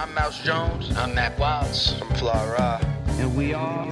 I'm Mouse Jones. I'm Mack Wilds. I'm Fly Ra. And we are.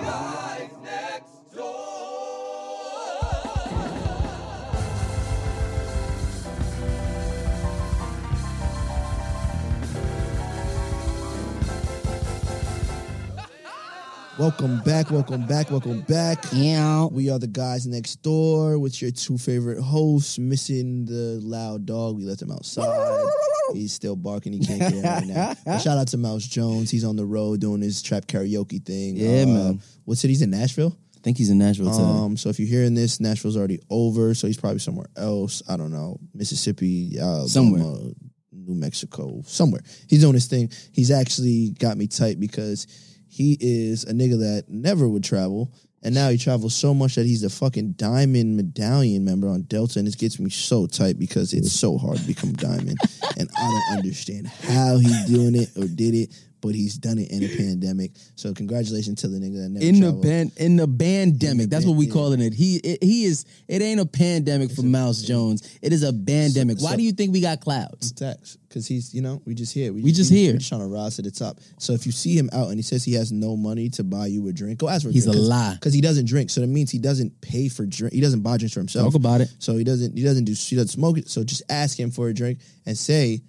Welcome back, welcome back, welcome back. Yeah. We are the guys next door with your two favorite hosts. Missing the loud dog. We let him outside. He's still barking. He can't get in right now. But shout out to Mouse Jones. He's on the road doing his trap karaoke thing. Yeah, Uh, man. What city's in Nashville? I think he's in Nashville today. Um, so if you're hearing this, Nashville's already over. So he's probably somewhere else. I don't know, Mississippi, Alabama, Somewhere. New Mexico, somewhere. He's doing his thing. He's actually got me tight because he is a nigga that never would travel. And now he travels so much that he's a fucking diamond medallion member on Delta, and it gets me so tight because it's so hard to become diamond, and I don't understand how he's doing it or did it, but he's done it in a pandemic. So congratulations to the nigga that never in the pan, in the pandemic. That's what we calling it. He it, he is. It ain't a pandemic for Mouse Jones. It is a pandemic. Why so- do you think we got clouds? tax because he's you know we just here We just we, here. we just trying to rise to the top so if you see him out and he says he has no money to buy you a drink go ask for a He's drink a lie. because he doesn't drink so that means he doesn't pay for drink he doesn't buy drinks for himself Talk about it. so he doesn't he doesn't do he doesn't smoke it so just ask him for a drink and say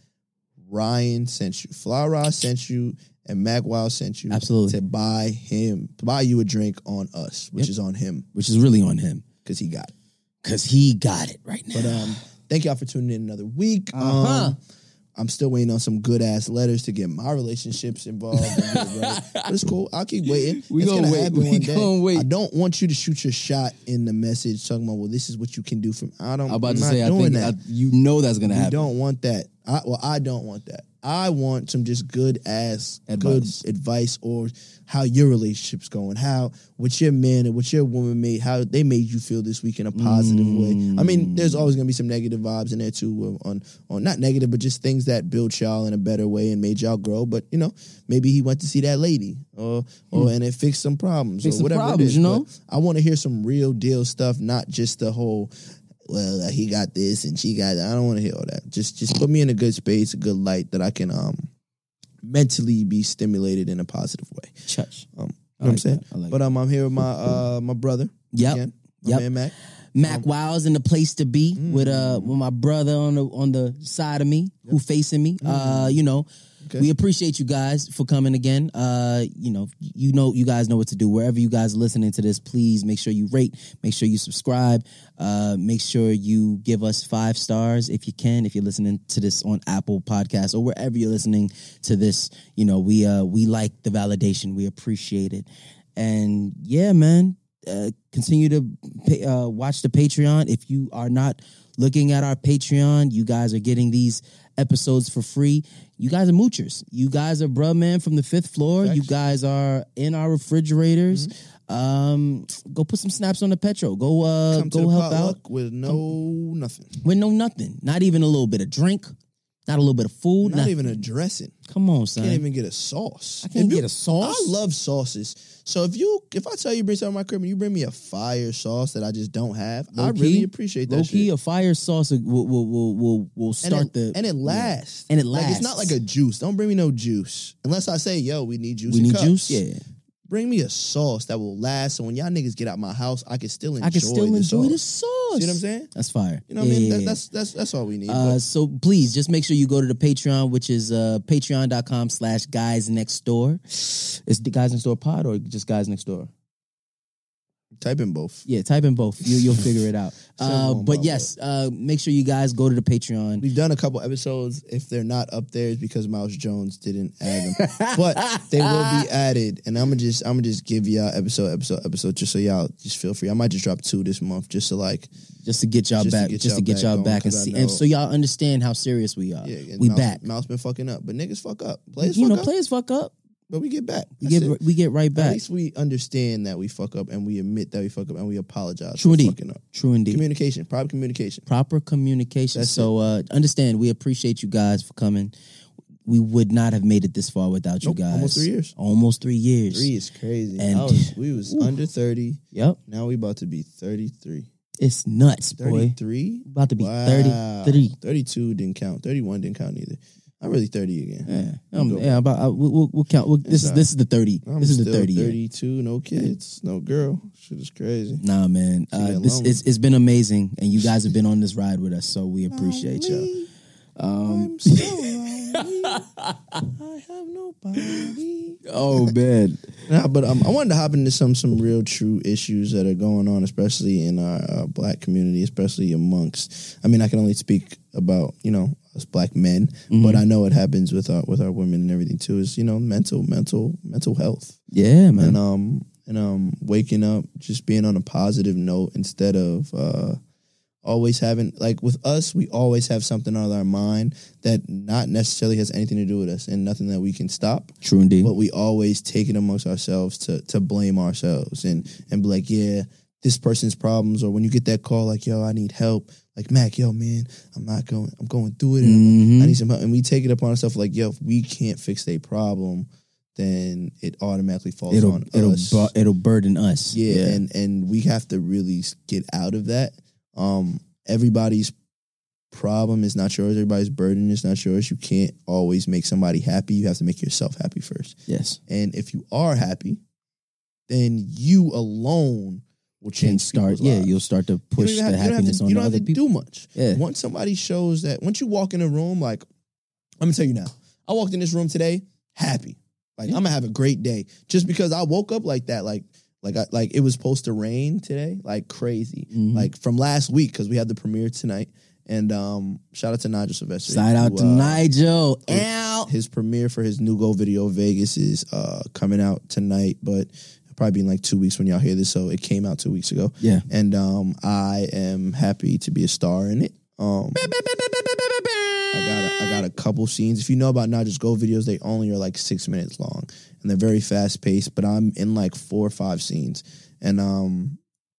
Ryan sent you Fly Ross sent you and Mack Wild sent you Absolutely. to buy him to buy you a drink on us which Yep. is on him Which is really on him because he got it because he got it right now. but um thank y'all for tuning in another week Uh-huh. um I'm still waiting on some good ass letters to get my relationships involved. right. But it's cool. I'll keep waiting. We it's gonna wait. We one gonna wait. I don't want you to shoot your shot in the message talking about, well, this is what you can do from. I don't. I'm about I'm to not say, I think that. I, you know that's gonna we happen. don't want that. I, well, I don't want that. I want some just good ass Advice. good advice or how your relationship's going, how what your man and what your woman made, how they made you feel this week in a positive way. I mean, there's always gonna be some negative vibes in there too, on on not negative, but just things that built y'all in a better way and made y'all grow. But you know, maybe he went to see that lady, or or hmm. and it fixed some problems Fixed or whatever problems, it is. you know? But I want to hear some real deal stuff, not just the whole well, uh, he got this and she got that. I don't want to hear all that. Just just put me in a good space, a good light that I can um mentally be stimulated in a positive way. Church. Um, you know what I'm saying? like but um, I'm here with my uh my brother. Yep. again, my Yep. man Mack. Mack Wild's in the place to be with uh with my brother on the on the side of me who facing me. Uh, you know, Okay. we appreciate you guys for coming again. Uh, you know, you know, you guys know what to do. Wherever you guys are listening to this, please make sure you rate, make sure you subscribe, uh, make sure you give us five stars if you can. If you're listening to this on Apple Podcasts or wherever you're listening to this, you know, we uh we like the validation, we appreciate it, and yeah, man, uh, continue to pay, uh, watch the Patreon. If you are not looking at our Patreon, you guys are getting these episodes for free. You guys are moochers. You guys are bruh man from the fifth floor. You guys are in our refrigerators. Um, go put some snaps on the petrol. Go uh, Come to go help out with no nothing. with no nothing. Not even a little bit of drink. Not a little bit of food. Not nothing. even a dressing. Come on, son. Can't even get a sauce. I can't If you- get a sauce? I love sauces. So if you if I tell you bring something to my crib and you bring me a fire sauce that I just don't have, I Low-key- really appreciate that. Low-key, shit. a fire sauce will will will will, will and start it, the and it lasts. And it Like it's not like a juice. Don't bring me no juice unless I say, "Yo, we need juice." We need cups. juice. Yeah. Bring me a sauce that will last. So when y'all niggas get out my house, I can still enjoy. I can still the enjoy sauce. the sauce. Course. See what I'm saying? That's fire. You know what I mean? yeah, That, yeah. that's that's that's all we need. Uh, so please just make sure you go to the Patreon, which is uh, patreon.com slash guys next door. It's the guys next door pod or just guys next door? Type in both. Yeah, type in both. You, you'll figure it out. Uh, but about yes, uh, make sure you guys go to the Patreon. We've done a couple episodes. If they're not up there, it's because Mouse Jones didn't add them. but they will be added. And I'm gonna just I'm gonna just give y'all episode, episode, episode, just so y'all just feel free. I might just drop two this month, just to like Just to get y'all Just to back, get just to y'all get back y'all going, back and 'cause I see, know- and so y'all understand how serious we are. yeah. and we Mouse, back. Mouse been fucking up, but niggas fuck up. Players you fuck know, up, players fuck up. But we get back. We That's get it. we get right back. At least we understand that we fuck up and we admit that we fuck up and we apologize True for indeed. fucking up. True indeed. Communication, proper communication. Proper communication. That's so uh, understand, we appreciate you guys for coming. We would not have made it this far without you Nope, guys. almost three years. Almost three years. Three is crazy. And- was, we was Ooh. under 30. Yep. Now we about to be 33. It's nuts, boy. 33? About to be Wow. 33. 32 didn't count. 31 didn't count either. I'm really 30 again. Yeah, um, Go. yeah. About uh, we'll, we'll, count. We'll, this is this is the thirty. I'm this is the still thirty. year. 32, no kids, no girl. Shit is crazy. Nah, man. Uh, this it's, it's been amazing, and you guys have been on this ride with us, so we appreciate you. Um, I'm so lonely. I have nobody. Oh man, Nah, but um, I wanted to hop into some some real true issues that are going on, especially in our uh, black community, especially amongst. I mean, I can only speak about you know us black men, Mm-hmm. but I know it happens with our with our women and everything too. Is you know mental mental mental health yeah, man. and um and um waking up, just being on a positive note instead of uh always having like with us, we always have something on our mind that not necessarily has anything to do with us and nothing that we can stop True indeed. but we always take it amongst ourselves to to blame ourselves and and be like, yeah, this person's problems, or when you get that call like, yo, I need help, like Mack, yo, man, I'm not going, I'm going through it, and I'm- I mm-hmm. need some help, and we take it upon ourselves like, yo, if we can't fix their problem, then it automatically falls it'll on it'll us. bu- it'll burden us. yeah, and and we have to really get out of that. Um, everybody's problem is not yours. Everybody's burden is not yours. You can't always make somebody happy. You have to make yourself happy first. yes, And if you are happy, then you alone will change start. Yeah, lives. you'll start to push the have- you don't have happiness to- on You don't have to people. do much. Yeah. Once somebody shows that, once you walk in a room, like I'm gonna tell you now, I walked in this room today happy. Like Yeah. I'm gonna have a great day just because I woke up like that. Like like I, like it was supposed to rain today, like crazy. Mhm. Like from last week because we had the premiere tonight. And um, shout out to Nigel Sylvester. Shout out to uh, Nigel. his- Ow. His premiere for his new Go video Vegas is uh, coming out tonight, but it'll probably be in like two weeks when y'all hear this. So it came out two weeks ago, Yeah. and um, I am happy to be a star in it. Um, I got a, I got a couple scenes. If you know about not just Go videos, they only are like six minutes long, and they're very fast paced. But I'm in like four or five scenes, and um,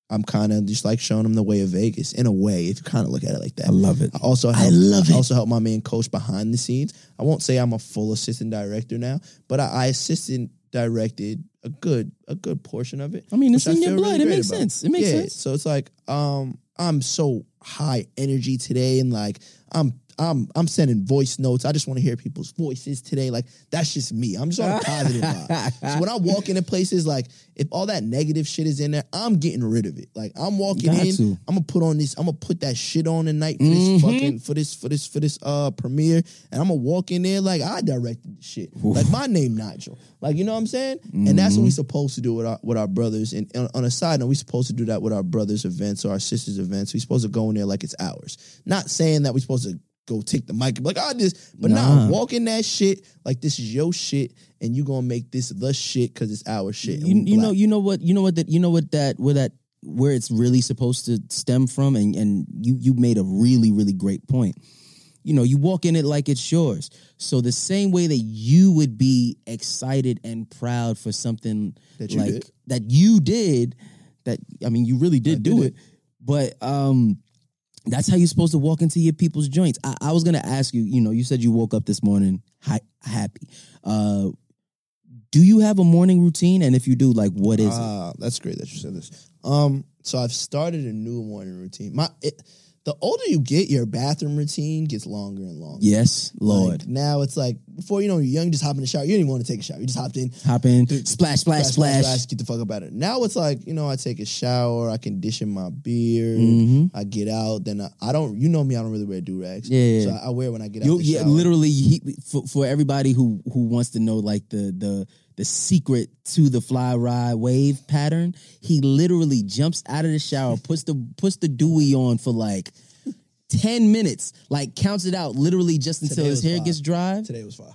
I'm kind of just like showing them the way of Vegas in a way. If you kind of look at it like that, I love it. I also I help, love it. also help my man coach behind the scenes. I won't say I'm a full assistant director now, but I, I assistant directed a good a good portion of it. I mean, it's I in your blood. really it makes about. sense. It makes yeah, sense. So it's like um I'm so high energy today and like I'm I'm I'm sending voice notes. I just want to hear people's voices today. Like that's just me. I'm just on a positive vibe. So when I walk into places, like if all that negative shit is in there, I'm getting rid of it. Like I'm walking Got in, to. I'm gonna put on this. I'm gonna put that shit on tonight for this Mhm. fucking for this for this for this uh premiere, and I'm gonna walk in there like I directed the shit. Like my name Nigel. Like you know what I'm saying? And that's what we're supposed to do with our with our brothers. And on, on a side note, we're supposed to do that with our brothers' events or our sisters' events. We're supposed to go in there like it's ours. Not saying that we're supposed to go take the mic and be like, oh, this, but Nah. nah, walk in that shit like this is your shit, and you gonna make this the shit because it's our shit. you, you know you know what you know what that you know what that where that where it's really supposed to stem from and and you you made a really really great point you know you walk in it like it's yours so the same way that you would be excited and proud for something That you like did. that you did that i mean you really did I do did it but um that's how you're supposed to walk into your people's joints. I, I was gonna ask you. You know, you said you woke up this morning hi, happy. Uh, do you have a morning routine? And if you do, like, what is it? Ah, that's great that you said this. Um, so I've started a new morning routine. My it, the older you get, your bathroom routine gets longer and longer. Yes, Lord. Like, now it's like before you know you're young, you just hop in the shower. You didn't even want to take a shower. You just hopped in, Hop in, splash, splash, splash. get the fuck up out of it. Now it's like you know I take a shower, I condition my beard, Mhm. I get out. Then I, I don't. You know me, I don't really wear do rags. Yeah, yeah, so. I, I wear when I get out. You, yeah, literally. He, for, for everybody who who wants to know like the the the secret to the fly ride wave pattern, he literally jumps out of the shower, puts the puts the dewy on for like ten minutes, like counts it out literally just until his hair five. gets dry. Today was five.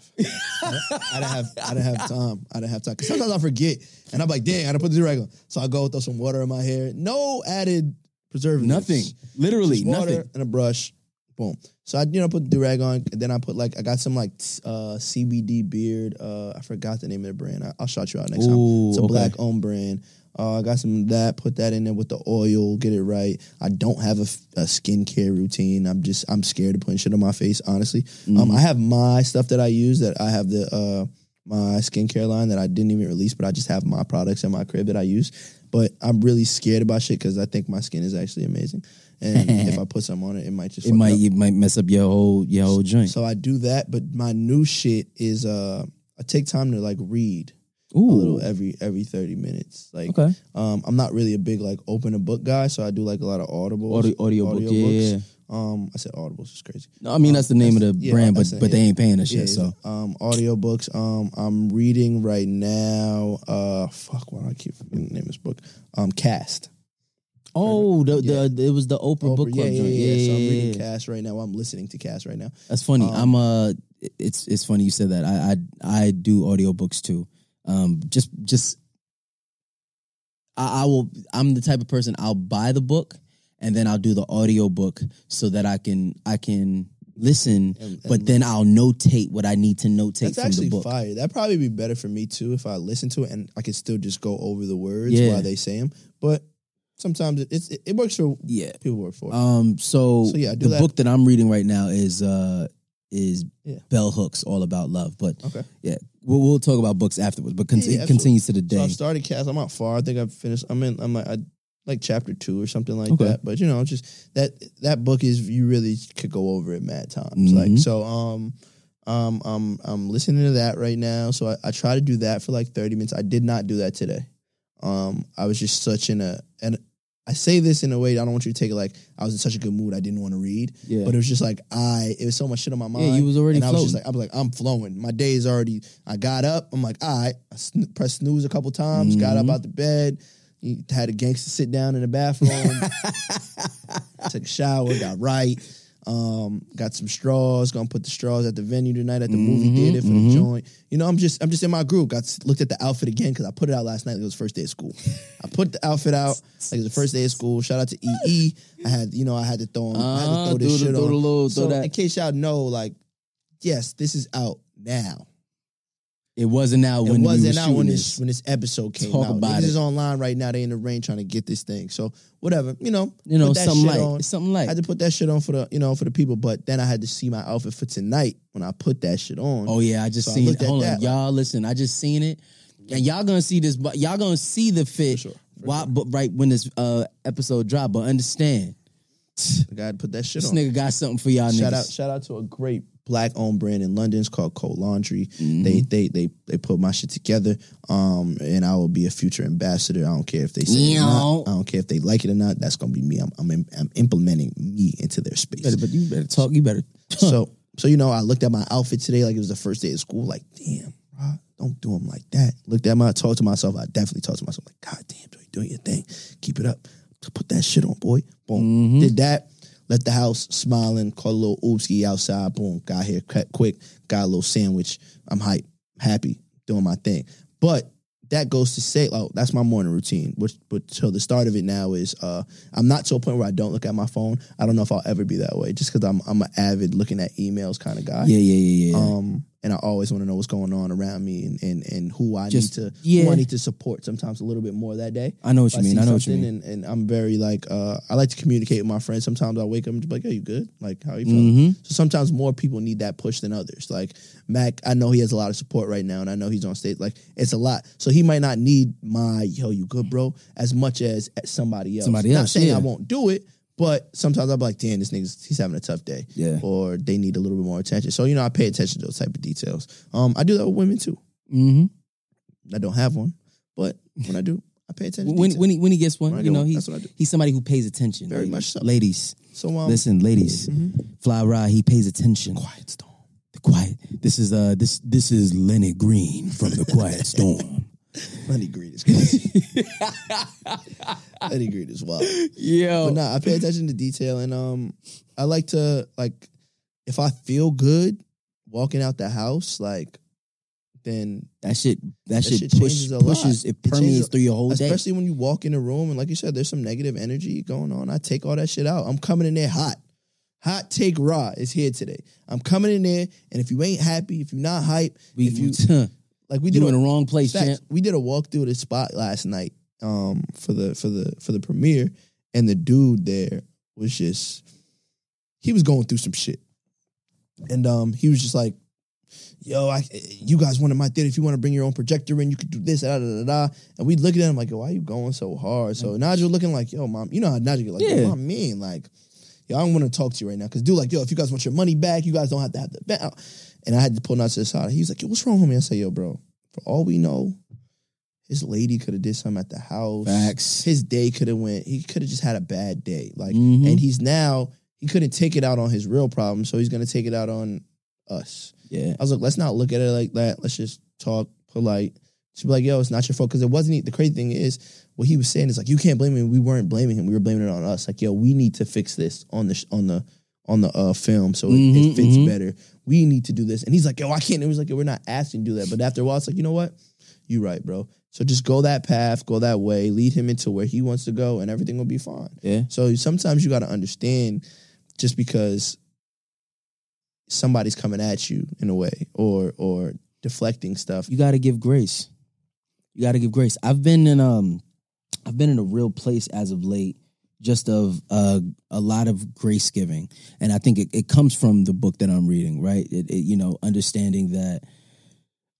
I, I didn't have I didn't have time. I didn't have time. sometimes I forget, and I'm like, dang, I gotta put the rag on. So I go throw some water in my hair. No added preservatives. Nothing, literally water nothing. and a brush. Boom. So I, you know, put the rag on, and then I put like I got some like uh, CBD beard. Uh, I forgot the name of the brand. I, I'll shout you out next Ooh, time. It's a okay. black owned brand. Uh, I got some of that. Put that in there with the oil. Get it right. I don't have a skincare routine. I'm just I'm scared of putting shit on my face. Honestly, Mm-hmm. um, I have my stuff that I use. That I have the uh my skincare line that I didn't even release, but I just have my products in my crib that I use. But I'm really scared about shit because I think my skin is actually amazing, and if I put some on it, it might just It might up. it might mess up your whole your whole joint. So I do that, but my new shit is uh I take time to like read a little every every 30 minutes. Like okay. um I'm not really a big like open a book guy, so I do like a lot of audibles. Audio, audio book, yeah, yeah. Um I said audibles is crazy. No, I mean that's the name of the yeah, brand, but that's it, but they ain't paying us Yeah, yet. So um audiobooks. Um I'm reading right now uh fuck why do I keep forgetting the name of this book? Um Caste. Oh, the, Yeah. the it was the Oprah, Oprah, book club yeah, yeah, joint. yeah, So I'm reading yeah. Caste right now. I'm listening to Caste right now. That's funny. Um, I'm uh it's it's funny you said that. I I I do audiobooks too. Um just just I, I will I'm the type of person I'll buy the book and then I'll do the audio book so that I can I can listen And- but and- then I'll notate what I need to notate That's from actually the book. fire. That'd probably be better for me too if I listen to it and I could still just go over the words Yeah. while they say them. But sometimes it, it's, it works for Yeah. people work for. it. Um so, So, yeah, the that. book that I'm reading right now is uh is Yeah. Bell Hooks All About Love. But okay. yeah, we'll, we'll talk about books afterwards. But con- Yeah, yeah, it continues to the So day. I've started Caste. I'm not far. I think I've finished. I'm in. I'm like, I, like chapter two or something like Okay. that. But you know, just that that book is you really could go over it mad times. Mhm. Like so. Um. Um. I'm I'm listening to that right now. So I, I try to do that for like 30 minutes. I did not do that today. Um. I was just such in a and. I say this in a way I don't want you to take it like I was in such a good mood I didn't want to read, Yeah. but it was just like I it was so much shit on my mind. Yeah, you was already and I was just like I was like I'm flowing. My day is already. I got up. I'm like all right. I sn- pressed snooze a couple times. Got up Mhm. out the bed. Had a gangster sit down in the bathroom. took a shower. Got right. Um, got some straws. Gonna put the straws at the venue tonight at the movie Mhm, theater for mhm. the joint. You know, I'm just I'm just in my group. Got looked at the outfit again because I put it out last night. Like it was first day of school. I put the outfit out like it was the first day of school. Shout out to EE. I had you know I had to throw him. I had to Ah, throw this the- shit throw on. the little- so that- in case y'all know, like, yes, this is out now. It wasn't out It when we wasn't were out when this when this episode came Talk out. about Niggas it. is online right now. They in the rain trying to get this thing. So whatever, you know. You know, put that something shit like on. something I had to put that shit on for the you know for the people, but then I had to see my outfit for tonight when I put that shit on. Oh yeah, I just So seen looked it. Hold on, like- y'all. Listen, I just seen it, and y'all gonna see this. But y'all gonna see the fit. sure, for Why, but right when this uh, episode drop. But understand, I got to put that shit this on. nigga got something for y'all Shout niggas. out, shout out to a great black owned brand in London. It's called Cold Laundry. Mm-hmm. They they they they put my shit together. Um, and I will be a future ambassador. I don't care if they say it or not. I don't care if they like it or not. That's gonna be me. I'm I'm, I'm implementing me into their space. Better, but you better talk. You better. so so you know, I looked at my outfit today like it was the first day of school. Like, damn, bro, don't do them like that. Looked at my, talked to myself. I definitely talked to myself like, God damn, Joey, doing your thing. Keep it up. Put that shit on, boy. Boom. Mm-hmm. Did that. Left the house smiling. Called a little oopsie outside. Boom. Got here cut quick. Got a little sandwich. I'm hype, happy, doing my thing. But that goes to say, oh, that's my morning routine. Which, but so the start of it now is, uh, I'm not to a point where I don't look at my phone. I don't know if I'll ever be that way, just because I'm I'm an avid looking at emails kind of guy. Yeah, yeah, yeah, yeah. Um, and I always want to know what's going on around me and and, and who I Just- need to yeah. who I need to support. Sometimes a little bit more that day. I know what If you mean. I know what you mean. And, and I'm very like uh, I like to communicate with my friends. Sometimes I wake up and just be like, "Hey, you good? Like, how are you feeling?" Mhm. So sometimes more people need that push than others. Like Mack, I know he has a lot of support right now, and I know he's on stage. Like it's a lot, so he might not need my "Yo, you good, bro?" as much as as somebody else. Somebody else. Not saying yeah. I won't do it, But sometimes I'm like, damn, this nigga's he's having a tough day. Yeah. Or they need a little bit more attention. So, you know, I pay attention to those type of details. Um, I do that with women too. Mm-hmm. I don't have one, but when I do, I pay attention. When when he when he gets one, When I you get know one, he's what I do. he's somebody who pays attention. Very much so. Ladies, so um, listen, ladies, Fly Rye, he pays attention. quiet storm. The quiet. This is uh this this is Lenny Green from the Quiet Storm. Lenny Green is crazy. Lenny Green is wild. Yo, But nah, I pay attention to detail, and um, I like to like if I feel good walking out the house, like then that shit that, shit, shit push, a lot. pushes it It permeates a- through your whole day. especially when you walk in a room and like you said, there's some negative energy going on. I take all that shit out. I'm coming in there hot. Hot take raw is here today. I'm coming in there, and if you ain't happy, if you're not hype, We, if you you, like we did you a- in the wrong place, Facts. champ. We did a walkthrough of the spot last night um, for the for the for the premiere, and the dude there was just he was going through some shit, and um, he was just like, "Yo, I, you guys wanted my theater. If you want to bring your own projector in, you could do this, da da da da." And we looked at him like, "Yo, why you going so hard?" So Nigel looking like, "Yo, mom, you know how Nigel get like, Yeah. yo, my man, like." Yo, I don't want to talk to you right now because dude, like, yo, if you guys want your money back, you guys don't have to have the event. And I had to pull Nigel to the side. He was like, yo, what's wrong, homie? I said, yo, bro, for all we know, his lady could have did something at the house. Facts. His day could have went. He could have just had a bad day. Like, Mhm. and he's now he couldn't take it out on his real problem, so he's gonna take it out on us. Yeah, I was like, let's not look at it like that. Let's just talk polite. She'd be like, yo, it's not your fault. Because it wasn't, the crazy thing is, what he was saying is like, you can't blame him. We weren't blaming him. We were blaming it on us. Like, yo, we need to fix this on the, on the, on the uh, film so it, Mhm, it fits mhm. better. We need to do this. And he's like, yo, I can't. It was like, yo, we're not asking to do that. But after a while, it's like, you know what? You right, bro. So just go that path, go that way, lead him into where he wants to go, and everything will be fine. yeah. So sometimes you got to understand just because somebody's coming at you in a way or or deflecting stuff. You got to give grace. You got to give grace. I've been in um, I've been in a real place as of late, just of uh, a lot of grace giving, and I think it, it comes from the book that I'm reading. Right, it, it, you know, understanding that,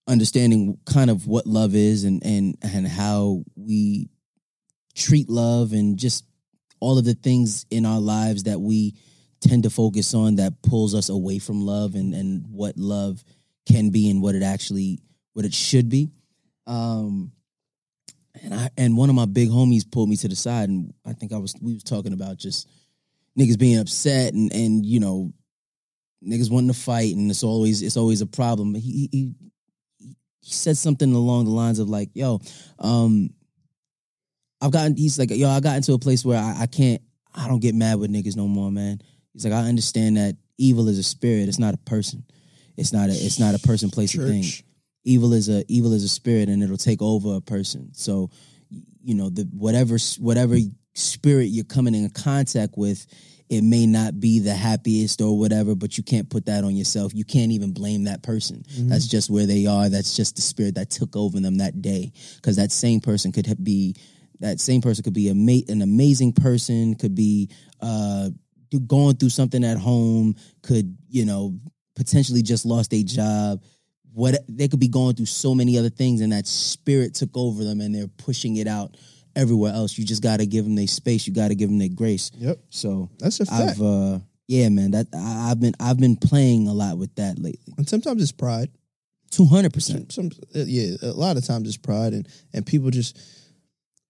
understanding kind of what love is, and and and how we treat love, and just all of the things in our lives that we tend to focus on that pulls us away from love and and what love can be and what it actually what it should be. Um and I and one of my big homies pulled me to the side and I think I was we was talking about just niggas being upset and and you know niggas wanting to fight and it's always it's always a problem. He he he said something along the lines of like, yo, um I've gotten he's like, yo, I got into a place where I, I can't I don't get mad with niggas no more, man. He's like, I understand that evil is a spirit, it's not a person. It's not a it's not a person, place, or thing. Evil is a evil is a spirit, and it'll take over a person. So, you know, the whatever whatever spirit you're coming in contact with, it may not be the happiest or whatever, but you can't put that on yourself. You can't even blame that person. That's just where they are. That's just the spirit that took over them that day. Because that same person could be that same person could be a an amazing person, could be uh, going through something at home, could you know potentially just lost a job. What they could be going through so many other things, and that spirit took over them, and they're pushing it out everywhere else. You just got to give them their space. You got to give them their grace. Yep. So That's a fact. I've uh, yeah, man. That I, I've been I've been playing a lot with that lately. and sometimes it's pride. Two hundred percent. Some, some uh, yeah, a lot of times it's pride and and people just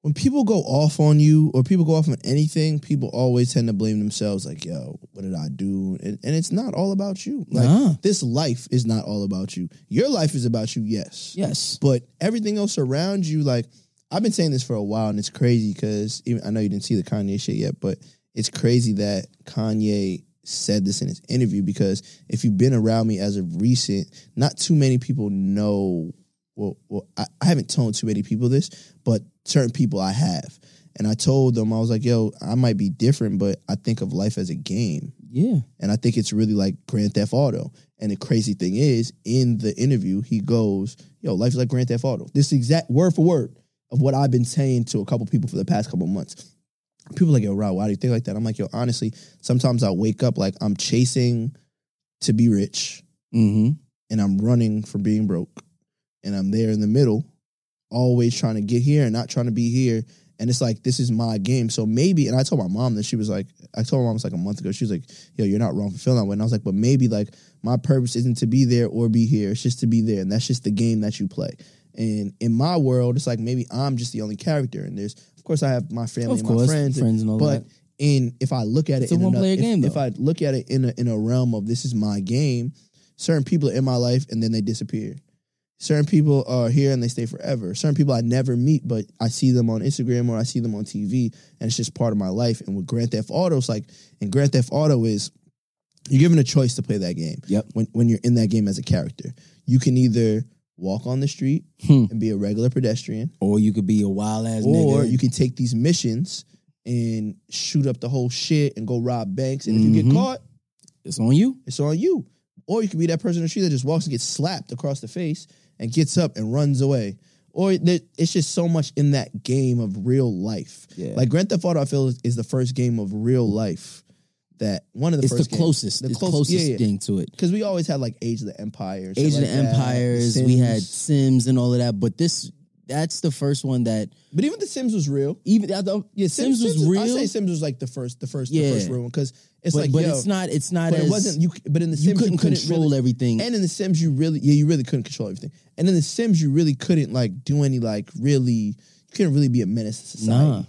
when people go off on you or people go off on anything, people always tend to blame themselves like, yo, what did I do? And, and it's not all about you. Like Nah. this life is not all about you. Your life is about you, yes. Yes. But everything else around you, like I've been saying this for a while, and it's crazy because even I know you didn't see the Kanye shit yet, but it's crazy that Kanye said this in his interview because if you've been around me as of recent, not too many people know. Well, well, I, I haven't told too many people this, but certain people I have, and I told them I was like, "Yo, I might be different, but I think of life as a game." Yeah. And I think it's really like Grand Theft Auto. And the crazy thing is, in the interview, he goes, Yo, life's like Grand Theft Auto. This exact word for word of what I've been saying to a couple people for the past couple months. People are like, Yo, Rob, why do you think like that? I'm like, Yo, honestly, sometimes I wake up like I'm chasing to be rich Mm-hmm. and I'm running for being broke. And I'm there in the middle, always trying to get here and not trying to be here. and it's like this is my game. So maybe, and I told my mom that she was like, I told my mom it was like a month ago. She was like, "Yo, you're not wrong for feeling that way." And I was like, "But maybe like my purpose isn't to be there or be here. It's just to be there, and that's just the game that you play." And in my world, it's like maybe I'm just the only character, and there's of course I have my family Of and course, my friends, friends and all but that. in if I look at it It's a in one-player another- game, if, if. I look at it in a in a realm of this is my game, certain people are in my life and then they disappear. Certain people are here and they stay forever. Certain people I never meet, but I see them on Instagram or I see them on TV, and it's just part of my life. And with Grand Theft Auto, it's like, and Grand Theft Auto is you're given a choice to play that game. Yep. When when you're in that game as a character, you can either walk on the street Hmm. and be a regular pedestrian, Or you could be a wild ass or nigga. you can take these missions and shoot up the whole shit and go rob banks. And if you get caught, it's on you. it's on you. Or you could be that person in the street that just walks and gets slapped across the face and gets up and runs away. Or it's just so much in that game of real life. Yeah. Like Grand Theft Auto, I feel is, the first game of real life that one of the It's the first games- closest. the close- closest yeah, yeah. thing to it. Because we always had like Age of the Empire, and shit Age of like the Empires. The We had. Sims and all of that, but this that's the first one that but even the Sims was real. even I don't- Yeah, Sims, was real. I say Sims was like the first, the first, Yeah. the first real one because it's but like, but yo, it's not. It's not. But as, it wasn't you. But in the you Sims, couldn't couldn't control really, everything. And in the Sims, you really, yeah, you really couldn't control everything. And in the Sims, you really couldn't like do any like really, you couldn't really be a menace to society. Nah.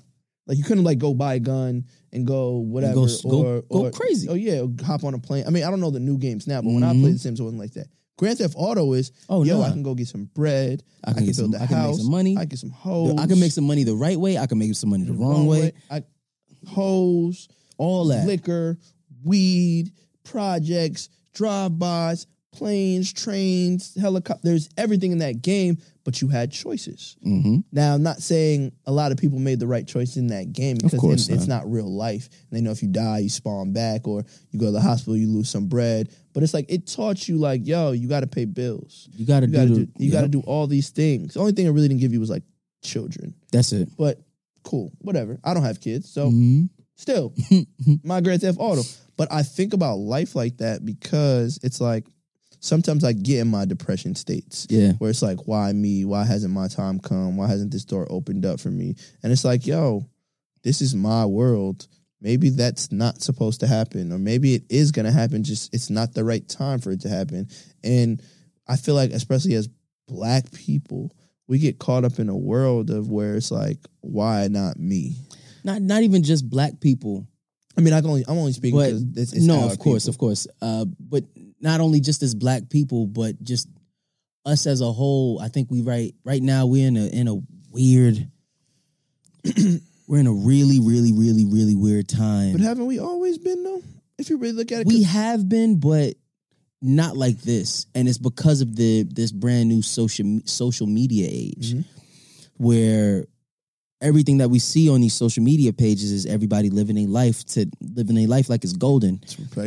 Like you couldn't like go buy a gun and go whatever go- or, go- go or- crazy. Oh yeah, or hop on a plane. I mean, I don't know the new games now, but when I Mhm. played the Sims, it wasn't like that. Grand Theft Auto is, Oh, yo, nah. I can go get some bread. I can get build some- a I can make some money. I can get some hoes. I can make some money the right way. I can make some money the wrong, way. I, hoes, All that. liquor, weed, projects, drive-bys, planes, trains, helicopters, everything in that game, but you had choices. hmm Now, I'm not saying a lot of people made the right choice in that game because then it's not real life. And they know if you die, you spawn back, or you go to the hospital, you lose some bread. But it's like it taught you, like, yo, you got to pay bills. You got to do. got to the- do, you got to do all these things. The only thing it really didn't give you was like children. That's it. But cool, whatever. I don't have kids, so Mhm. still my Grand Theft Auto. But I think about life like that because it's like sometimes I get in my depression states Yeah. where it's like, why me? Why hasn't my time come? Why hasn't this door opened up for me? And it's like, yo, this is my world. Maybe that's not supposed to happen, or maybe it is going to happen. Just it's not the right time for it to happen. And I feel like, especially as black people, we get caught up in a world of where it's like, why not me? Not not even just black people. I mean, I can only I'm only speaking but because it's, it's no, of course, people. of course. Uh, but not only just as black people, but just us as a whole. I think we right right now we're in a in a weird. we're in a really, really, really, really weird time. But haven't we always been though? If you really look at it, we have been, but not like this, and it's because of the this brand new social social media age, Mhm. where everything that we see on these social media pages is everybody living a life to living a life like it's golden.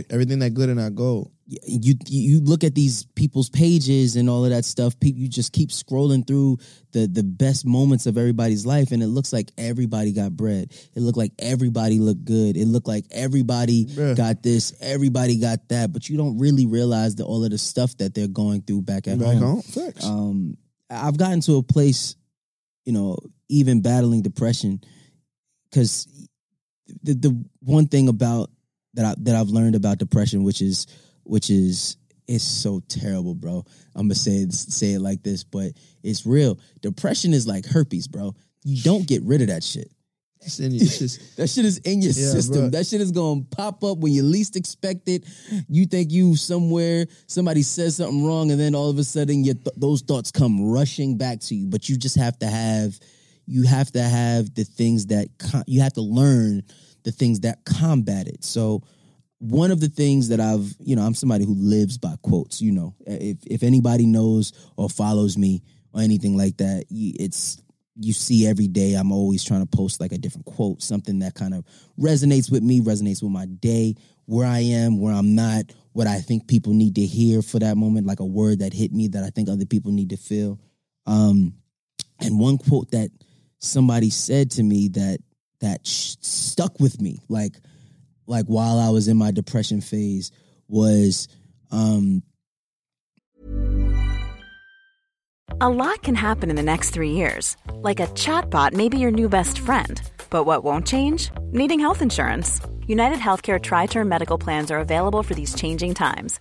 everything that glitter not gold. You you look at these people's pages and all of that stuff. People, you just keep scrolling through the the best moments of everybody's life, and it looks like everybody got bread. It looked like everybody looked good. It looked like everybody Bruh. got this, everybody got that. But you don't really realize that all of the stuff that they're going through back at Back home. home. Um, I've gotten to a place, you know, even battling depression, because the the one thing about that I, that I've learned about depression, which is which is it's so terrible, bro. I'm gonna say it, say it like this, but it's real. Depression is like herpes, bro. You don't get rid of that shit. It's in you. It's just That shit is in your Yeah, system. bruh. That shit is gonna pop up when you least expect it. You think you somewhere, somebody says something wrong, and then all of a sudden your th- those thoughts come rushing back to you. But you just have to have, you have to have the things that com- you have to learn the things that combat it. So one of the things that I've, you know, I'm somebody who lives by quotes. You know, if if anybody knows or follows me or anything like that, it's you see every day. I'm always trying to post like a different quote, something that kind of resonates with me, resonates with my day, where I am, where I'm not, what I think people need to hear for that moment, like a word that hit me that I think other people need to feel. Um, and one quote that somebody said to me that that sh- stuck with me, like like while I was in my depression phase, was um, A lot can happen in the next three years. Like a chatbot may be your new best friend. But what won't change? Needing health insurance. United Healthcare Tri Term Medical Plans are available for these changing times.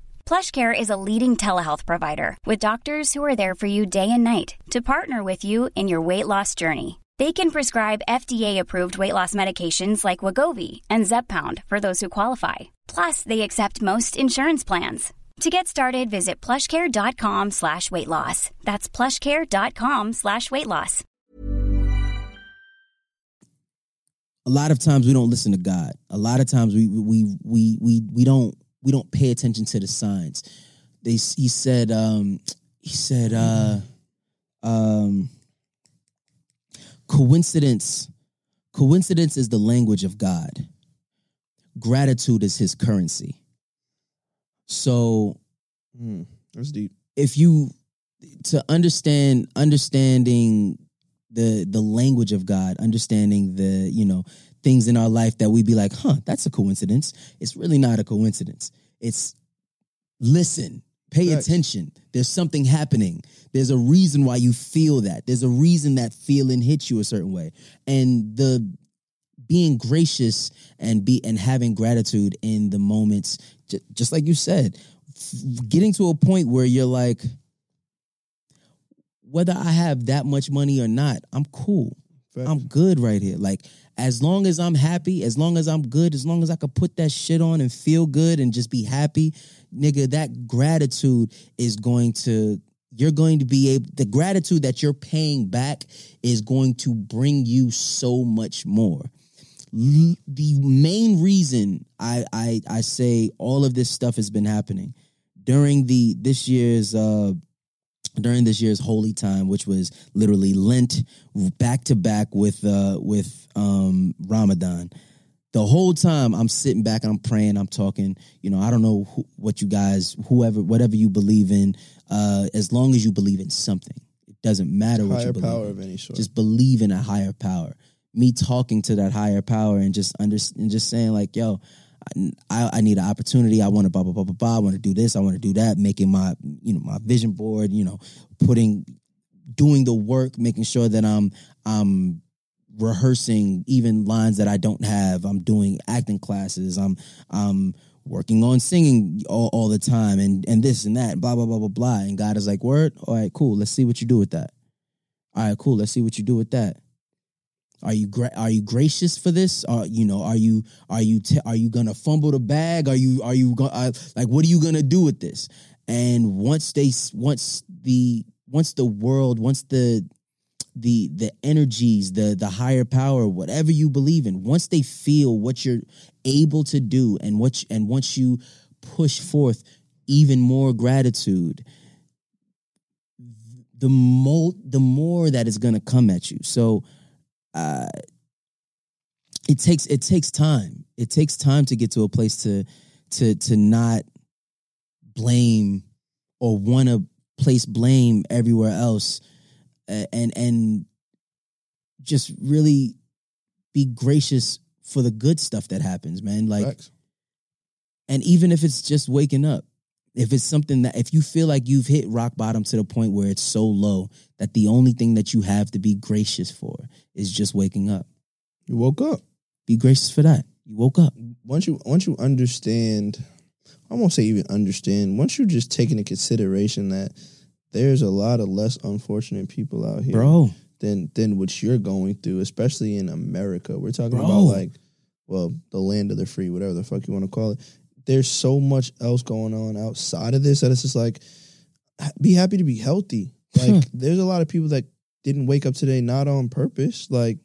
PlushCare is a leading telehealth provider with doctors who are there for you day and night to partner with you in your weight loss journey. They can prescribe FDA-approved weight loss medications like Wegovy and Zepbound for those who qualify. Plus, they accept most insurance plans. To get started, visit plushcare.com slash weight loss. That's plushcare.com slash weight loss. a lot of times we don't listen to God. A lot of times we we we we we don't we don't pay attention to the signs. They he said um he said uh um coincidence coincidence is the language of God. Gratitude is his currency. So Hmm, that's deep. if you to understand understanding the the language of God, understanding the you know things in our life that we'd be like, huh, that's a coincidence. It's really not a coincidence. It's listen, pay attention. There's something happening. There's a reason why you feel that. There's a reason that feeling hits you a certain way, and the being gracious and be and having gratitude in the moments, ju- just like you said, f- getting to a point where you're like, whether I have that much money or not, I'm cool. Facts. I'm good right here. Like as long as I'm happy, as long as I'm good, as long as I could put that shit on and feel good and just be happy, nigga, that gratitude is going to you're going to be able the gratitude that you're paying back is going to bring you so much more. The main reason I I I say all of this stuff has been happening during the this year's uh during this year's holy time, which was literally Lent back to back with uh with um Ramadan. The whole time I'm sitting back, and I'm praying, I'm talking. You know, I don't know who, what you guys, whoever, whatever you believe in, uh, as long as you believe in something, it doesn't matter what you Higher believe. power in. of any sort. Just believe in a higher power. Me talking to that higher power and just under and just saying like, yo, I, I need an opportunity. I want to blah blah blah blah blah. I want to do this. I want to do that. Making my you know my vision board. You know, putting doing the work, making sure that I'm I'm rehearsing even lines that I don't have. I'm doing acting classes. I'm I'm working on singing all, all the time and and this and that. Blah blah blah blah blah. And God is like, word. All right, cool. Let's see what you do with that. All right, cool. Let's see what you do with that. Are you gra- are you gracious for this? Are you know? Are you are you are you gonna fumble the bag? Are you are you go- uh, like what are you gonna do with this? And once they once the once the world once the the the energies the the higher power whatever you believe in once they feel what you're able to do and what you, and once you push forth even more gratitude the more the more that is going to come at you so uh it takes it takes time it takes time to get to a place to to to not blame or want to place blame everywhere else uh, and and just really be gracious for the good stuff that happens man like Facts. and even if it's just waking up if it's something that if you feel like you've hit rock bottom to the point where it's so low that the only thing that you have to be gracious for is just waking up You woke up. be gracious for that you woke up Once you once you understand, I won't say even understand. Once you just take into consideration that there's a lot of less unfortunate people out here bro than than what you're going through, especially in America. We're talking Bro. about like, well, the land of the free, whatever the fuck you want to call it. There's so much else going on outside of this that it's just like, be happy to be healthy. Like, there's a lot of people that didn't wake up today not on purpose. Like,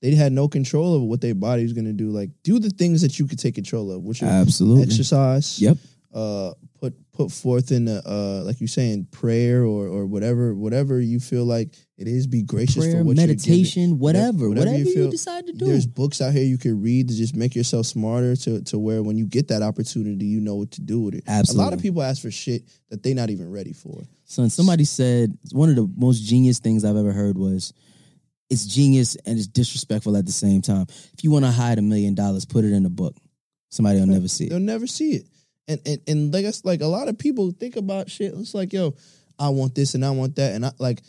they had no control of what their body was gonna do. Like, do the things that you could take control of, which is absolutely exercise, yep uh, put put forth in a, uh, like you saying prayer or or whatever whatever you feel like it is. Be gracious Prayer, for what you're meditation, whatever, whatever, you, feel- decide to do. There's books out here you can read to just make yourself smarter to to where when you get that opportunity, you know what to do with it. Absolutely. A lot of people ask for shit that they're not even ready for. Son, somebody said one of the most genius things I've ever heard was it's genius and it's disrespectful at the same time. If you want to hide a million dollars, put it in a book. Somebody will never see it They'll never see it. And and and like us, like a lot of people think about shit. It's like, yo, I want this and I want that, and I like,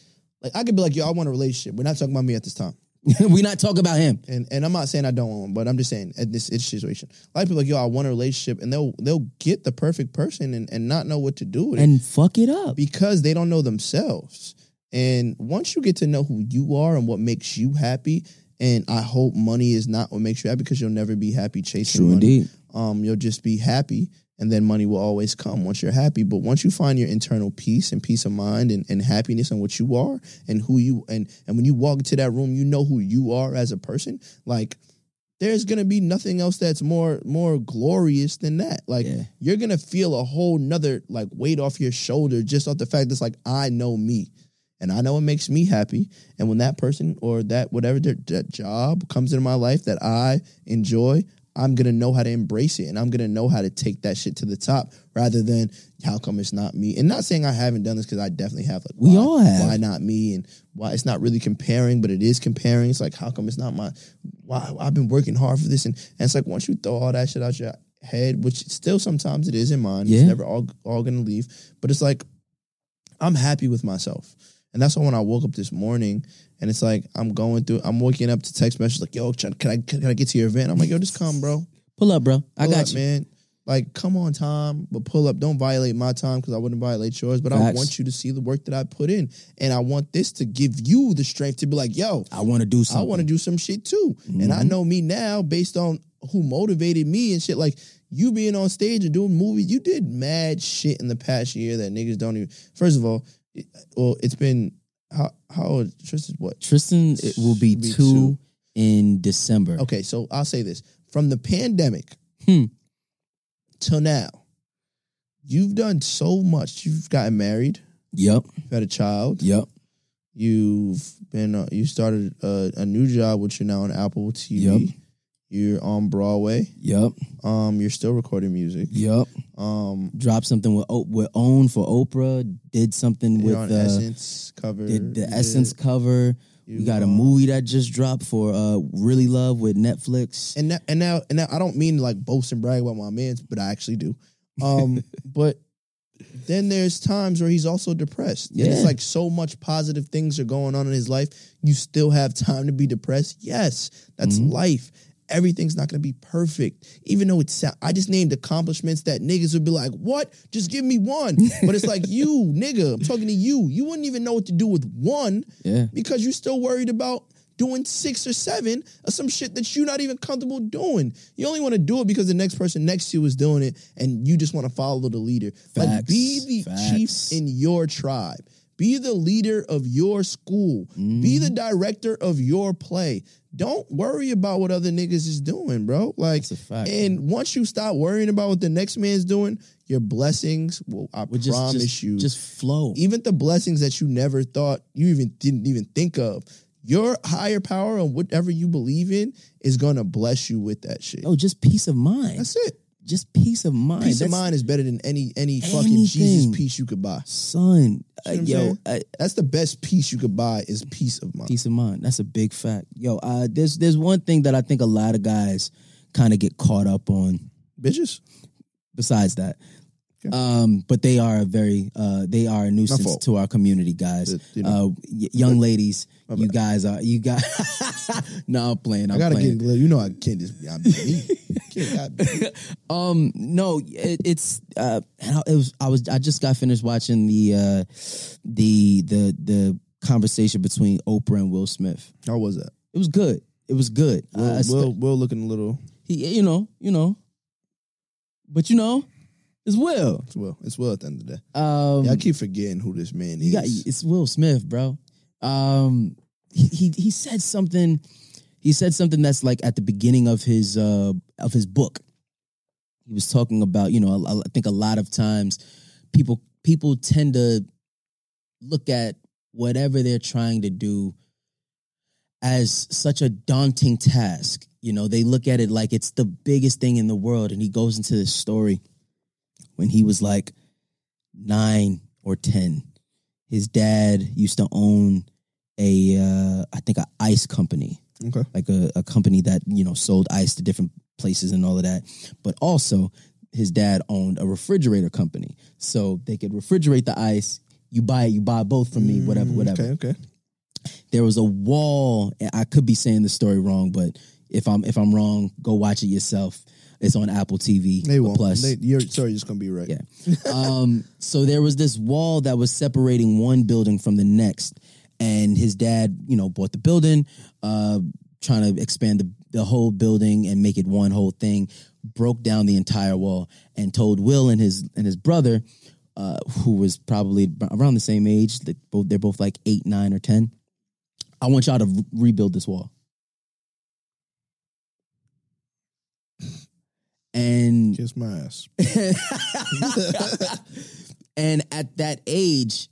like I could be like, yo, I want a relationship. We're not talking about me at this time. we not talk about him. And and I'm not saying I don't want one, but I'm just saying at this situation. A lot of people are like, yo, I want a relationship, and they'll they'll get the perfect person and, and not know what to do with it And fuck it up. because they don't know themselves. And once you get to know who you are and what makes you happy, and I hope money is not what makes you happy because you'll never be happy chasing True money. indeed. Um, you'll just be happy, and then money will always come once you're happy. But once you find your internal peace and peace of mind and, and happiness and what you are and who you and and when you walk into that room, you know who you are as a person. Like there's gonna be nothing else that's more more glorious than that. Like Yeah. you're gonna feel a whole nother like weight off your shoulder just off the fact that's like I know me. And I know it makes me happy. And when that person or that whatever that job comes into my life that I enjoy, I'm gonna know how to embrace it and I'm gonna know how to take that shit to the top rather than how come it's not me. And not saying I haven't done this because I definitely have. Like, We why- all have. Why not me? And why it's not really comparing, but it is comparing. It's like how come it's not my? Why I've been working hard for this, and, and it's like once you throw all that shit out your head, which still sometimes it is in mine. Yeah. It's never all all gonna leave, but it's like I'm happy with myself. And that's why when I woke up this morning and it's like I'm going through, I'm waking up to text messages like, yo, can I, can I get to your event? I'm like, yo, just come, bro. Pull up, bro. I Pull got up, you. man. Like, come on, time, but pull up. Don't violate my time because I wouldn't violate yours. But I want you to see the work that I put in, and I want this to give you the strength to be like, yo, I want to do I want to do some shit too. And Mm-hmm. I know me now based on who motivated me and shit. Like you being on stage and doing movies, you did mad shit in the past year that niggas don't even. First of all, it, well, it's been how how old Tristan's what? Tristan it will be, Be two, two. in December. Okay, so I'll say this: from the pandemic Hmm. till now, you've done so much. You've gotten married. Yep. You've had a child. Yep. You've been. Uh, you started a, a new job, which you're now on Apple TV. Yep. You're on Broadway. Yep. Um, you're still recording music. Yep. Um, Dropped something with O- with Own for Oprah. Did something with on uh, Essence cover. did the Essence cover. you, we got a um, movie that just dropped for uh Really Love with Netflix. and now, and now, and now, I don't mean like boast and brag about my man's, but I actually do. Um, but then there's times where he's also depressed. And it's like so much positive things are going on in his life. You still have time to be depressed. Yes, that's Mhm. life. Everything's not gonna be perfect, even though it's. I just named accomplishments that niggas would be like, "What? Just give me one." But it's like you, nigga. I'm talking to you. You wouldn't even know what to do with one yeah. because you're still worried about doing six or seven of some shit that you're not even comfortable doing. You only want to do it because the next person next to you is doing it and you just want to follow the leader. Like be the Facts. chief in your tribe. Be the leader of your school. Be the mm-hmm. director of your play. Don't worry about what other niggas is doing, bro. Like That's a fact, and once you stop worrying about what the next man's doing, your blessings will I We just promise just, you just flow. even the blessings that you never thought you even didn't even think of. Your higher power and whatever you believe in is gonna bless you with that shit. Oh, just peace of mind. That's it. Just peace of mind. Peace of That's- mind is better than any any fucking Jesus peace you could buy. son. Uh, See what I'm yo, saying? uh, That's the best peace you could buy is peace of mind. peace of mind. That's a big fact. Yo, uh, there's there's one thing that I think a lot of guys kind of get caught up on. Bitches. Besides that, Okay. um, but they are a very uh, they are a nuisance fault. to our community, guys. You know. uh, y- young ladies, you guys are you got. no, I'm playing. I'm I gotta playing. get you know I can't just I be me. Kid got. Um, no, it, it's uh, I- it was I was I just got finished watching the uh, the the the conversation between Oprah and Will Smith. How was that? It was good. It was good. Will, Uh, st- Will, Will looking a little he, you know, you know, but you know, it's Will. it's Will. It's Will at the end of the day. Um, Yeah, I keep forgetting who this man is. you got it's Will Smith, bro. Um, he, he said something. He said something that's like at the beginning of his uh of his book. he was talking about you know I, I think a lot of times people people tend to look at whatever they're trying to do as such a daunting task you know they look at it like it's the biggest thing in the world and he goes into this story when he was like 9 or 10 his dad used to own a uh, I think a ice company Okay. like a, a company that you know sold ice to different places and all of that but also his dad owned a refrigerator company so they could refrigerate the ice you buy it you buy both from me whatever whatever Mm, Okay. Okay. there was a wall i could be saying the story wrong but if i'm if i'm wrong go watch it yourself it's on apple tv They won't. plus They, your story is gonna be right. yeah. um, so there was this wall that was separating one building from the next, and his dad, you know, bought the building, uh, trying to expand the, the whole building and make it one whole thing. Broke down the entire wall and told Will and his and his brother, uh, who was probably around the same age, they both they're both like eight, nine, or ten. I want y'all to re- rebuild this wall. And Kiss my ass. and at that age,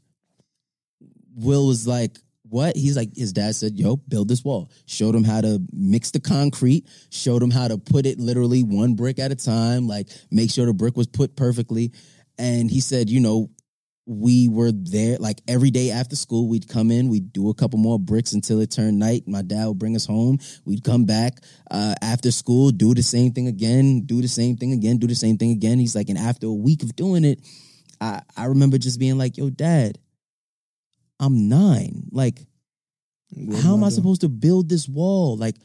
Will was like, what? He's like, his dad said, yo, build this wall. Showed him how to mix the concrete, showed him how to put it literally one brick at a time, like make sure the brick was put perfectly. And he said, you know, we were there like every day after school. We'd come in, we'd do a couple more bricks until it turned night. My dad would bring us home. We'd come back uh, after school, do the same thing again, do the same thing again, do the same thing again. He's like, and after a week of doing it, I, I remember just being like, yo, dad, I'm nine. Like, What how am I supposed to build this wall? Like,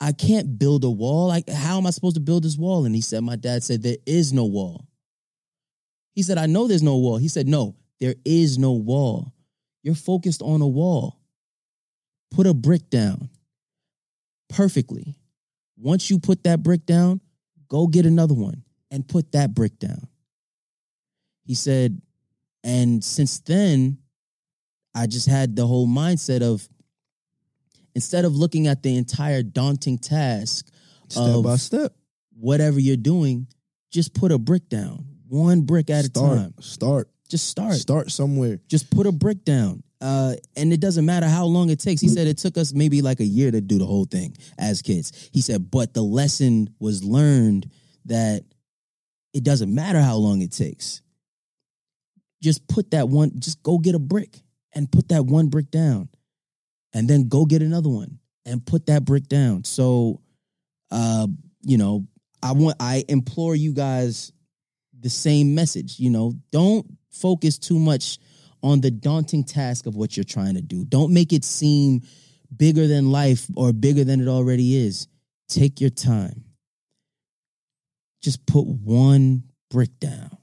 I can't build a wall. Like, how am I supposed to build this wall? And he said, My dad said, There is no wall. He said, I know there's no wall. He said, No, there is no wall. You're focused on a wall. Put a brick down perfectly. Once you put that brick down, go get another one and put that brick down. He said, and since then, I just had the whole mindset of instead of looking at the entire daunting task Step by step. whatever you're doing, just put a brick down, one brick at start. a time. Start. Just start. Start somewhere. Just put a brick down. Uh, and it doesn't matter how long it takes. He said it took us maybe like a year to do the whole thing as kids. He said, but the lesson was learned that it doesn't matter how long it takes. Just put that one, just go get a brick and put that one brick down. And then go get another one and put that brick down. So, uh, you know, I want, I implore you guys the same message. You know, don't focus too much on the daunting task of what you're trying to do. Don't make it seem bigger than life or bigger than it already is. Take your time. Just put one brick down.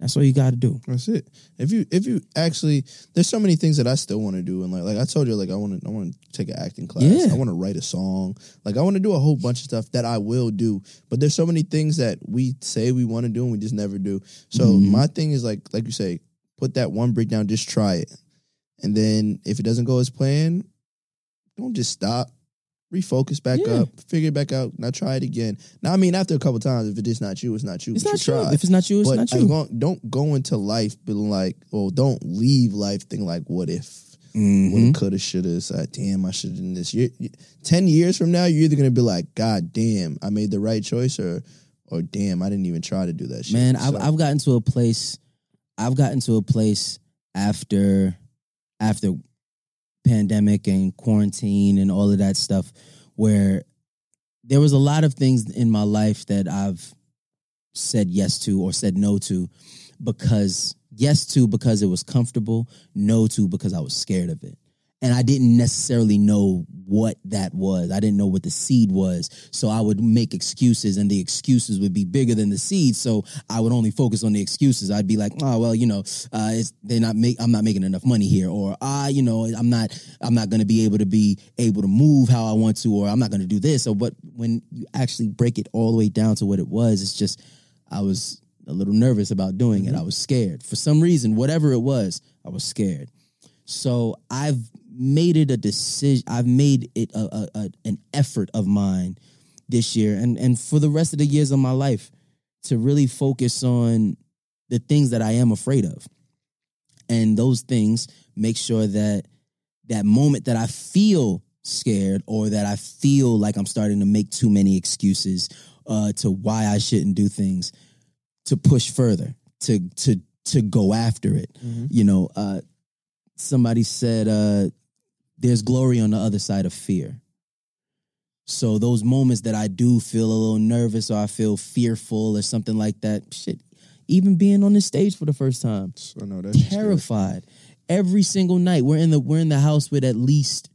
That's all you got to do. That's it. If you if you actually, there's so many things that I still want to do, and like like I told you, like I want to I want to take an acting class. Yeah. I want to write a song. Like I want to do a whole bunch of stuff that I will do. But there's so many things that we say we want to do and we just never do. So Mhm. my thing is like like you say, put that one brick down, just try it, and then if it doesn't go as planned, don't just stop. Refocus back Yeah. up, figure it back out. Now try it again. Now, I mean, after a couple times, if it's not you, it's not you. It's not you tried If it's not you, it's but not you. long- don't go into life feeling like, well, don't leave life thinking like, what if, Mhm. woulda, coulda, shoulda, uh, damn, I should have done this. you Ten years from now, you're either gonna be like, God damn, I made the right choice, or, or damn, I didn't even try to do that shit. Man, I've, I've gotten to a place. I've gotten to a place after after pandemic and quarantine and all of that stuff where there was a lot of things in my life that I've said yes to or said no to because yes to because it was comfortable, no to because I was scared of it. And I didn't necessarily know what that was. I didn't know what the seed was. So I would make excuses and the excuses would be bigger than the seed. So I would only focus on the excuses. I'd be like, oh well, you know, uh, it's, they're not make I'm not making enough money here, or ah, you know, I'm not I'm not going to be able to be able to move how I want to, or I'm not going to do this. So, but when you actually break it all the way down to what it was, it's just I was a little nervous about doing it. I was scared for some reason, whatever it was. I was scared. So I've made it a decision. I've made it a, a, a an effort of mine this year, and and for the rest of the years of my life, to really focus on the things that I am afraid of. And those things make sure that that moment that I feel scared or that I feel like I'm starting to make too many excuses uh, to why I shouldn't do things, to push further, to to to go after it. You know, uh, somebody said uh, there's glory on the other side of fear. So those moments that I do feel a little nervous or I feel fearful or something like that, shit, even being on the stage for the first time, I know that's terrified. Every single night we're in the we're in the house with at least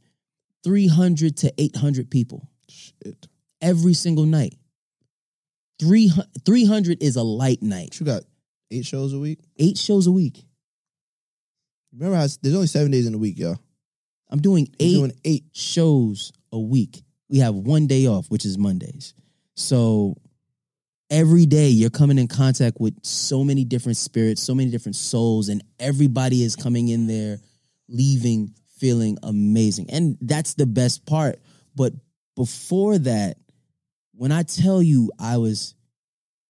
300 to 800 people. Shit. Every single night. 300, 300 is a light night. You got eight shows a week. 8 shows a week. Remember, how there's only seven days in a week, y'all. I'm doing 8 doing eight. shows a week. We have one day off, which is Mondays. So every day you're coming in contact with so many different spirits, so many different souls, and everybody is coming in there, leaving feeling amazing. And that's the best part. But before that, when I tell you I was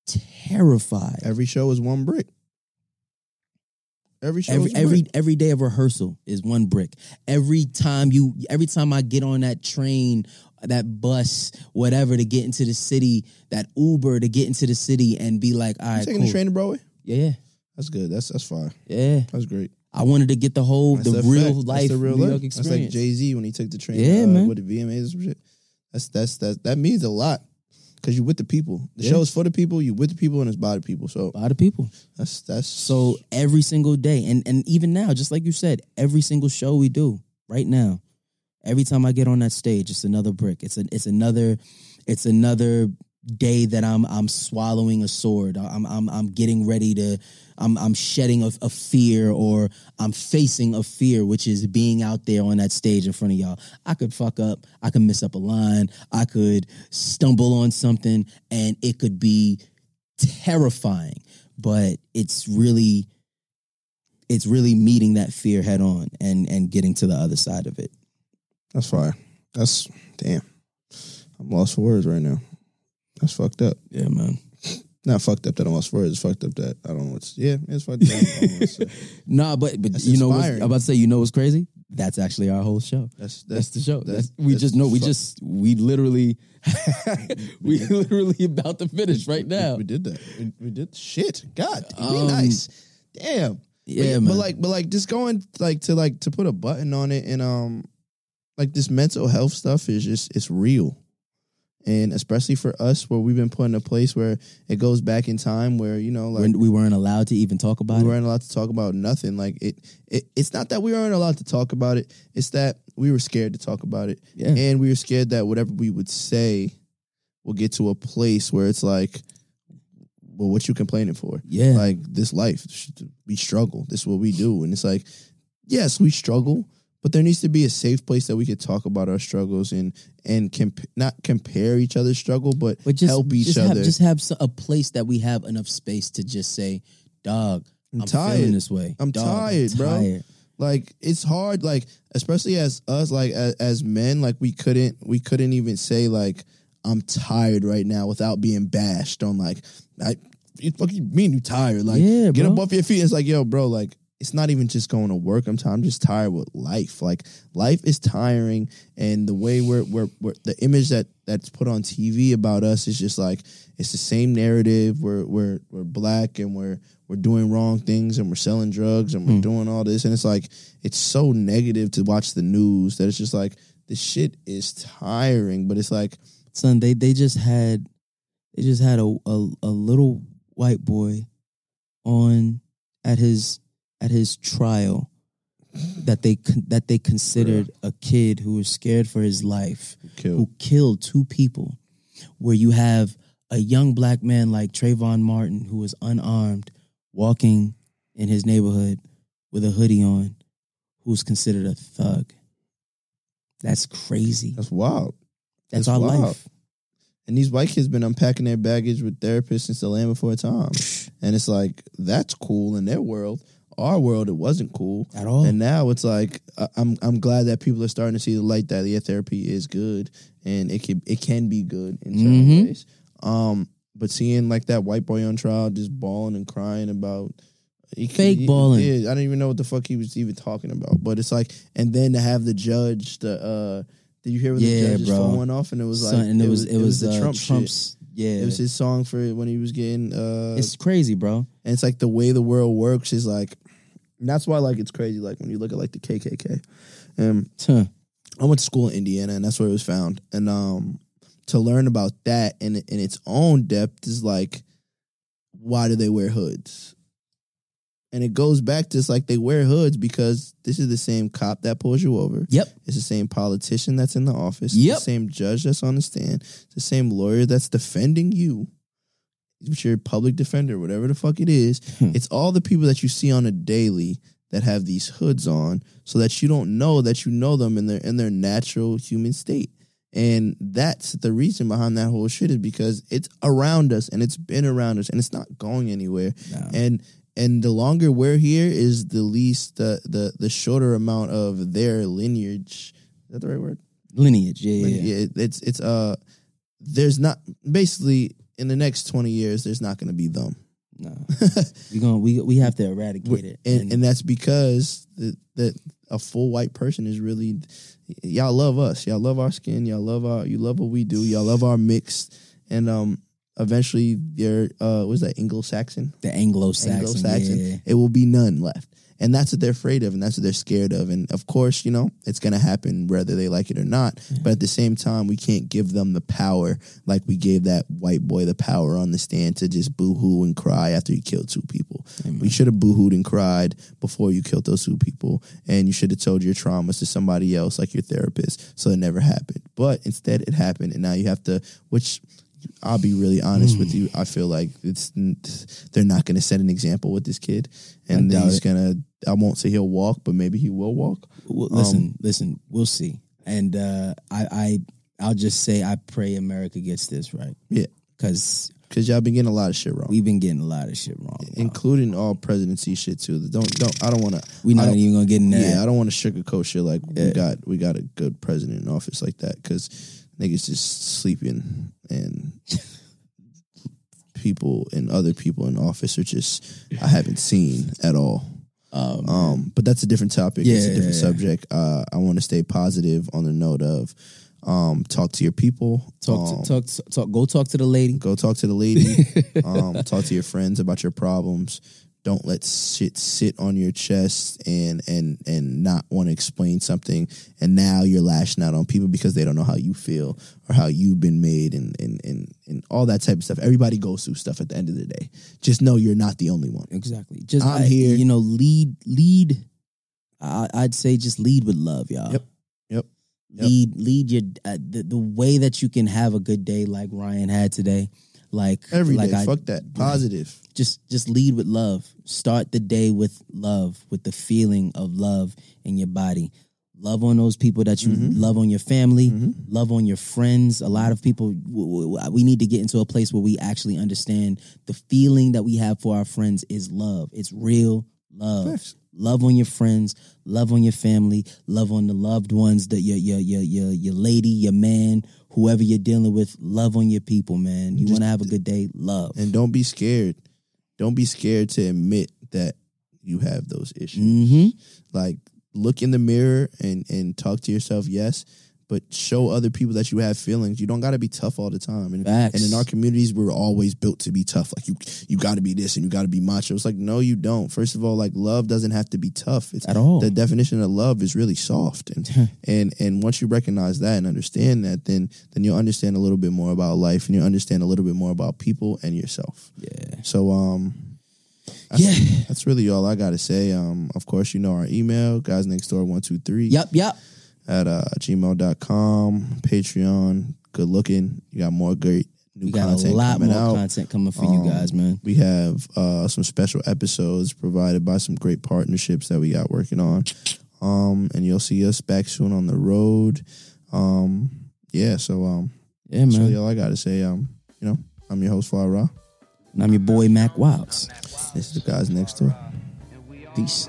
terrified. Every show is one brick. Every show Every is every brick. every day of rehearsal is one brick. Every time you every time I get on that train, that bus, whatever to get into the city, that Uber to get into the city and be like, all You right, taking cool. the train to Broadway? Yeah, That's good. That's that's fine. yeah. That's great. I wanted to get the whole That's the real fact. life the real New. York That's like Jay Z when he took the train. Yeah, uh, man. With the VMAs and shit. That's that's that that means a lot because you with the people. The Yeah. show is for the people. You with the people and it's by the people. So a lot of people. that's that's So every single day, and and even now, just like you said, every single show we do right now, every time I get on that stage, it's another brick. It's a, it's another, it's another day that I'm I'm swallowing a sword. I'm I'm I'm getting ready to, I'm I'm shedding a, a fear or I'm facing a fear, which is being out there on that stage in front of y'all. I could fuck up. I could miss up a line. I could stumble on something, and it could be terrifying. But it's really it's really meeting that fear head on and and getting to the other side of it. that's fire. That's damn. I'm lost for words right now. That's fucked up. Yeah, man. Not fucked up that I'm lost for words. It's fucked up that I don't know what's yeah. It's fucked up. I don't know what to say. Nah, but but That's you know what's. I'm about to say you know what's crazy? That's actually our whole show. That's That's, the show. that's- That's, we that's just know we fuck- just we literally we literally about to finish right We- now. We, did that. We, we did shit. God, be Um, nice. Damn. Yeah, but, man. But like, but like, just going like to like to put a button on it, and um, like this mental health stuff is just it's real, and especially for us, where we've been put in a place where it goes back in time, where you know, like When we weren't allowed to even talk about we it. weren't allowed to talk about nothing. Like it, it, it's not that we weren't allowed to talk about it. It's that we were scared to talk about it, Yeah. and we were scared that whatever we would say will get to a place where it's like, well, what you complaining for? Yeah. like this life, we struggle. This is what we do, and it's like, yes, we struggle. But there needs to be a safe place that we could talk about our struggles and and comp- not compare each other's struggle, but, but just help each just other. Have, just have a place that we have enough space to just say, "Dog, I'm I'm, tired. feeling this way. I'm Dog, tired, bro." tired." like it's hard like especially as us like as, as men like we couldn't we couldn't even say like i'm tired right now without being bashed on like i you fucking mean you tired like Yeah, get up off your feet it's like yo bro like it's not even just going to work. I'm tired i'm just tired with life. Like life is tiring and the way we're, we're, we're the image that that's put on tv about us is just like it's the same narrative. We're we're we're black and we're we're doing wrong things and we're selling drugs and we're hmm. doing all this. And it's like it's so negative to watch the news that it's just like this shit is tiring. But it's like son they they just had they just had a, a a little white boy on at his at his trial that they that they considered a kid who was scared for his life killed. who killed two people where you have a young black man like Trayvon Martin who was unarmed walking in his neighborhood with a hoodie on who's considered a thug. That's crazy. That's wild. That's that's our wild. life. And these white kids been unpacking their baggage with therapists since the land before time. And it's like that's cool in their world our world it wasn't cool At all. and now it's like I- i'm i'm glad that people are starting to see the light that yeah therapy is good and it can it can be good in certain Mhm. ways um but seeing like that white boy on trial just bawling and crying about he- Fake he- bawling. Yeah, I don't even know what the fuck he was even talking about. But it's like, and then to have the judge, the uh, did you hear when Yeah, the judge's bro. phone went off and it was like, Son, and it, was, it was, the uh, Trump shit. Trump's. Yeah, It was his song for when he was getting. Uh, it's crazy, bro. and it's like the way the world works is like, and that's why like it's crazy. Like when you look at like the KKK, um, Huh. I went to school in Indiana, and that's where it was found. And um, to learn about that in in its own depth is like, why do they wear hoods? And it goes back to it's like they wear hoods because this is the same cop that pulls you over. Yep. It's the same politician that's in the office. Yep. The same judge that's on the stand. It's the same lawyer that's defending you. It's your public defender, whatever the fuck it is. Hmm. it's all the people that you see on a daily that have these hoods on so that you don't know that you know them in their in their natural human state. And that's the reason behind that whole shit is because it's around us and it's been around us and it's not going anywhere. No. And and the longer we're here is the least the the the shorter amount of their lineage. Is that the right word? Lineage, yeah, yeah. yeah, it- it's it's uh there's not basically in the next 20 years there's not going to be them. No, we going we we have to eradicate it. and, and that's because the, the a full white person is really y'all love us. Y'all love our skin. Y'all love our you love what we do. Y'all love our mix. And um eventually there uh was that Anglo-Saxon? The Anglo-Saxon, Anglo-Saxon. yeah. it will be none left and that's what they're afraid of and that's what they're scared of. And of course you know it's going to happen whether they like it or not. But at the same time we can't give them the power like we gave that white boy the power on the stand to just boo-hoo and cry after he killed two people. We should have boo-hooed and cried before you killed those two people and you should have told your traumas to somebody else like your therapist so it never happened. But instead it happened and now you have to which I'll be really honest with you. I feel like it's they're not going to set an example with this kid, and he's gonna. I won't say he'll walk, but maybe he will walk. Well, listen, Um, listen, we'll see. And uh, I, I, I'll just say, I pray America gets this right Yeah, because because y'all been getting a lot of shit wrong, we've been getting a lot of shit wrong. including all presidency shit too. Don't don't. I don't want to. We're not even gonna get in that. Yeah, I don't want to sugarcoat shit like we got we got a good president in office like that because niggas just sleeping and people and other people in office are just I haven't seen at all. Um, Um, but that's a different topic. it's a different yeah, yeah. subject. Uh, I want to stay positive on the note of um, talk to your people. talk, um, to, talk, talk. Go talk to the lady. Go talk to the lady. um, talk to your friends about your problems. Don't let shit sit on your chest and and and not want to explain something. And now you're lashing out on people because they don't know how you feel or how you've been made and and and, and all that type of stuff. Everybody goes through stuff at the end of the day. Just know you're not the only one. Exactly. Just I'm I- here. You know, lead, lead. I, I'd say just lead with love, y'all. Yep. Yep. Yep. Lead, lead your uh, the, the way that you can have a good day, like Ryan had today. Like Every day, like I- fuck that. Positive. just just lead with love. Start the day with love, with the feeling of love in your body. Love on those people that you Mhm. love on your family, Mhm. love on your friends. A lot of people, we need to get into a place where we actually understand the feeling that we have for our friends is love. It's real love. Love on your friends, love on your family, love on the loved ones, that your your your your your lady, your man, whoever you're dealing with. Love on your people, man. You want to have a good day, love. And don't be scared. Don't be scared to admit that you have those issues. Mm-hmm. Like look in the mirror and and talk to yourself, yes, but show other people that you have feelings. You don't got to be tough all the time. And, and in our communities, we're always built to be tough. Like you, you got to be this and you got to be macho. It's like no, you don't. First of all, like love doesn't have to be tough. It's At all. The definition of love is really soft, and and and once you recognize that and understand that, then then you'll understand a little bit more about life, and you'll understand a little bit more about people and yourself. Yeah. So um. That's, Yeah. that's really all I gotta say. Um, of course, you know our email, guys next door one two three Yep, yep. At uh, gmail.com, Patreon. Good looking. You got more great new We got a content lot coming more out. content coming for Um, you guys, man. We have uh, some special episodes provided by some great partnerships that we got working on. Um, and you'll see us back soon on the road. Um, yeah, so um, Yeah, man. really all I gotta say. Um, you know, I'm your host, Ra. And I'm your boy Mack Wilds. This is the guys next door. Peace.